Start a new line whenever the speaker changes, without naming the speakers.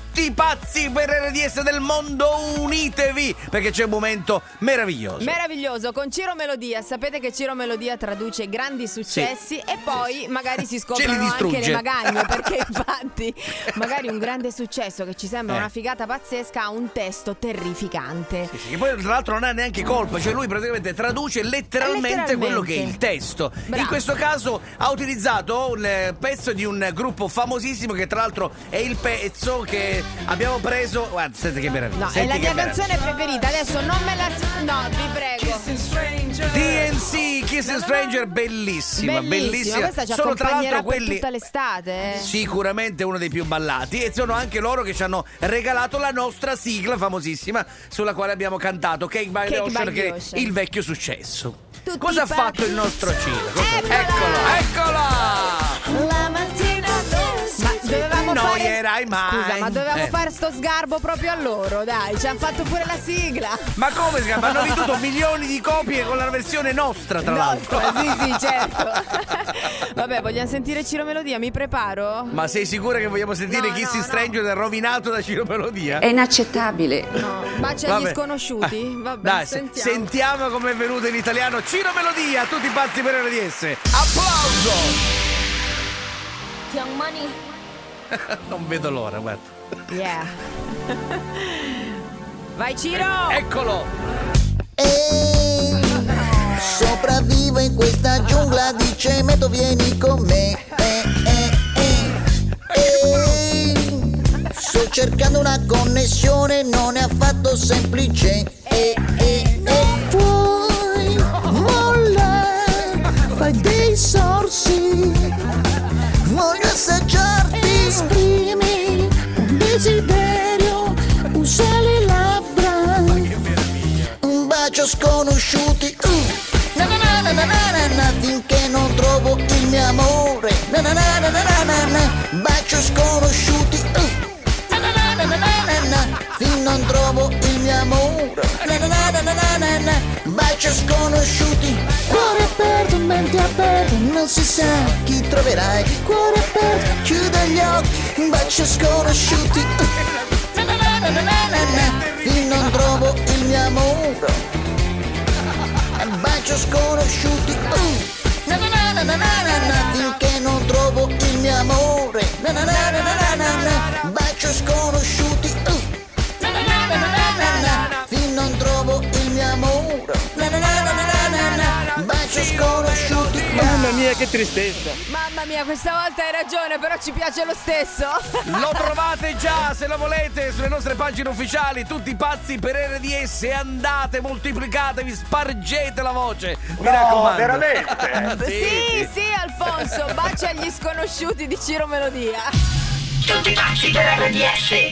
tutti i pazzi per RDS del mondo, unitevi perché c'è un momento meraviglioso.
Meraviglioso, con Ciro Melodia. Sapete che Ciro Melodia traduce grandi successi e poi magari si scoprono anche le magagne. Perché infatti, magari un grande successo che ci sembra
Eh.
una figata pazzesca ha un testo terrificante.
Sì, che poi tra l'altro non ha neanche colpa, cioè lui praticamente traduce letteralmente,
Letteralmente.
quello che è il testo.
Bravo.
In questo caso ha utilizzato un eh, pezzo di un gruppo famosissimo che tra l'altro è il pezzo che abbiamo preso. Guarda, senti che meraviglia.
No, è la mia canzone preferita. Adesso non me la. No, vi prego.
DNC Kissing Stranger, bellissima, bellissima.
Questa ci
Sono tra
accompagnerà
l'altro
per
quelli
tutta l'estate. eh.
sicuramente uno dei più ballati e sono anche loro che ci hanno regalato la nostra sigla famosissima sulla quale abbiamo cantato Cake by the
Cake by
Ocean
the
che è
Ocean.
il vecchio successo.
Tutti
Cosa ha fatto il nostro Ciro? Cosa-! Eccolo, eccola!
Fare
erai mai.
Scusa, ma dovevamo
Eh.
fare sto sgarbo proprio a loro, dai, ci hanno fatto pure la sigla.
Ma come chiama? Hanno venduto milioni di copie con la versione nostra, tra l'altro.
Nostra, sì, sì, certo. Vabbè, vogliamo sentire Ciro Melodia, mi preparo?
Ma sei sicura che vogliamo sentire
No,
Kissing
no, no.
Stranger rovinato da Ciro Melodia?
È inaccettabile.
No, bacia agli
Vabbè.
sconosciuti? Vabbè,
Dai, se-
sentiamo.
sentiamo come è venuto in italiano Ciro Melodia, tutti pazzi per RDS. Applauso!
Young Money.
Non vedo l'ora, guarda.
Yeah. Vai Ciro!
Eccolo!
Ehi, sopravvivo in questa giungla di cemento, vieni con me. Eh, eh, eh. Ehi, sto cercando una connessione, non è affatto semplice. Eh, eh, eh. Puoi mollare, fai dei sorsi. Voglio assaggiarti. faccio sconosciuti uh. na, na, na, finché non trovo il mio amore na, na, na, na, bacio sconosciuti uh. Fin non trovo il mio amore na, na, na, na, Bacio sconosciuti Cuore aperto, menti aperta Non si sa chi troverai Cuore aperto, chiudo gli occhi Bacio sconosciuti uh. Fin non trovo il mio amore Bacio sconosciuti uh. Na na na na na na na finché non trovo il mio amore na na na
mia, che tristezza.
Mamma mia, questa volta hai ragione, però ci piace lo stesso.
Lo trovate già se lo volete sulle nostre pagine ufficiali, tutti pazzi per RDS. Andate, moltiplicatevi, spargete la voce. Mi raccomando.
veramente?
sì, sì, Alfonso, bacia agli sconosciuti di Ciro Melodia.
Tutti pazzi per RDS